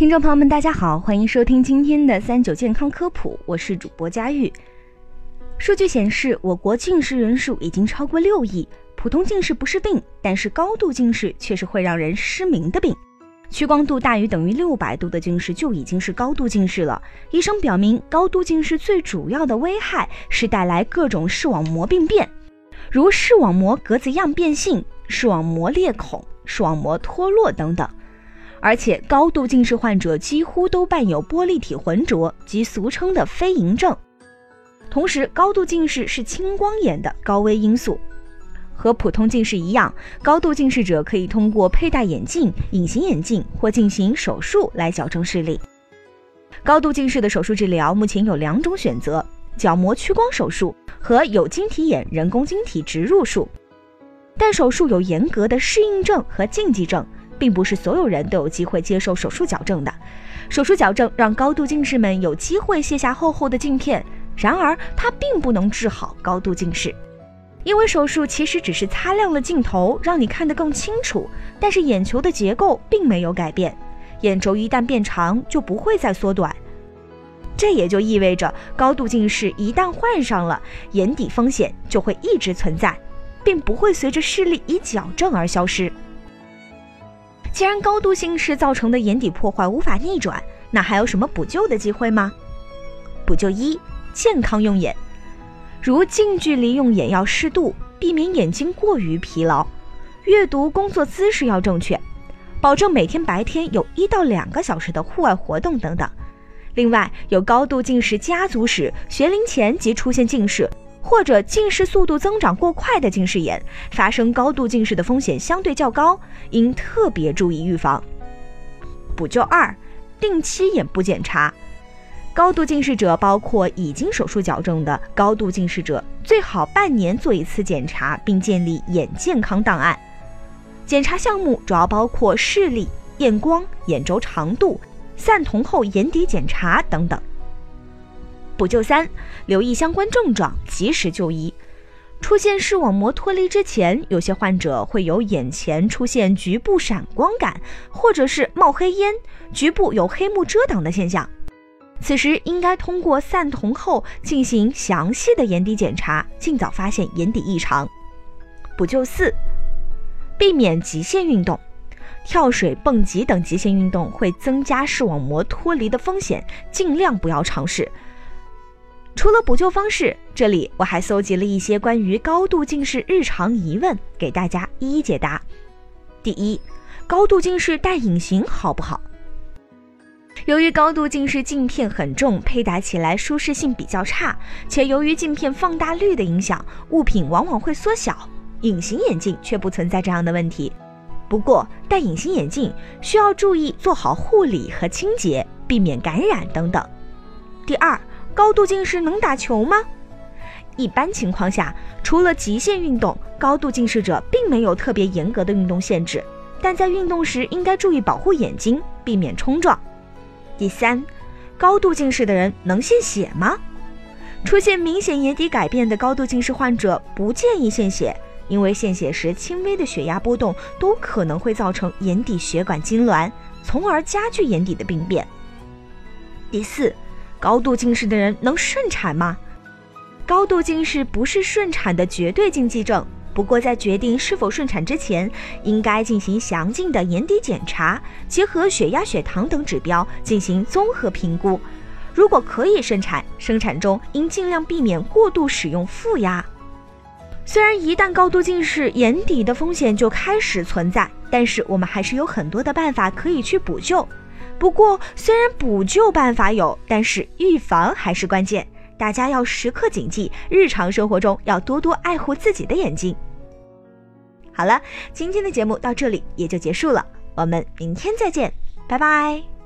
听众朋友们，大家好，欢迎收听今天的三九健康科普，我是主播佳玉。数据显示，我国近视人数已经超过六亿。普通近视不是病，但是高度近视却是会让人失明的病。屈光度大于等于六百度的近视就已经是高度近视了。医生表明，高度近视最主要的危害是带来各种视网膜病变，如视网膜格子样变性、视网膜裂孔、视网膜脱落等等。而且，高度近视患者几乎都伴有玻璃体浑浊，即俗称的飞蝇症。同时，高度近视是青光眼的高危因素。和普通近视一样，高度近视者可以通过佩戴眼镜、隐形眼镜或进行手术来矫正视力。高度近视的手术治疗目前有两种选择：角膜屈光手术和有晶体眼人工晶体植入术。但手术有严格的适应症和禁忌症，并不是所有人都有机会接受手术矫正的。手术矫正让高度近视们有机会卸下厚厚的镜片，然而它并不能治好高度近视。因为手术其实只是擦亮了镜头，让你看得更清楚，但是眼球的结构并没有改变，眼轴一旦变长就不会再缩短，这也就意味着高度近视一旦患上了，眼底风险就会一直存在，并不会随着视力以矫正而消失。既然高度近视造成的眼底破坏无法逆转，那还有什么补救的机会吗？补救一：健康用眼。如近距离用眼要适度，避免眼睛过于疲劳；阅读工作姿势要正确，保证每天白天有一到两个小时的户外活动等等。另外，有高度近视家族史、学龄前即出现近视，或者近视速度增长过快的近视眼，发生高度近视的风险相对较高，应特别注意预防。补救二：定期眼部检查。高度近视者包括已经手术矫正的高度近视者，最好半年做一次检查，并建立眼健康档案。检查项目主要包括视力、验光、眼轴长度、散瞳后眼底检查等等。补救三：留意相关症状，及时就医。出现视网膜脱离之前，有些患者会有眼前出现局部闪光感，或者是冒黑烟、局部有黑幕遮挡的现象。此时应该通过散瞳后进行详细的眼底检查，尽早发现眼底异常。补救四：避免极限运动，跳水、蹦极等极限运动会增加视网膜脱离的风险，尽量不要尝试。除了补救方式，这里我还搜集了一些关于高度近视日常疑问，给大家一一解答。第一，高度近视戴隐形好不好？由于高度近视镜片很重，佩戴起来舒适性比较差，且由于镜片放大率的影响，物品往往会缩小。隐形眼镜却不存在这样的问题。不过，戴隐形眼镜需要注意做好护理和清洁，避免感染等等。第二，高度近视能打球吗？一般情况下，除了极限运动，高度近视者并没有特别严格的运动限制，但在运动时应该注意保护眼睛，避免冲撞。第三，高度近视的人能献血吗？出现明显眼底改变的高度近视患者不建议献血，因为献血时轻微的血压波动都可能会造成眼底血管痉挛，从而加剧眼底的病变。第四，高度近视的人能顺产吗？高度近视不是顺产的绝对禁忌症。不过，在决定是否顺产之前，应该进行详尽的眼底检查，结合血压、血糖等指标进行综合评估。如果可以顺产，生产中应尽量避免过度使用负压。虽然一旦高度近视，眼底的风险就开始存在，但是我们还是有很多的办法可以去补救。不过，虽然补救办法有，但是预防还是关键。大家要时刻谨记，日常生活中要多多爱护自己的眼睛。好了，今天的节目到这里也就结束了，我们明天再见，拜拜。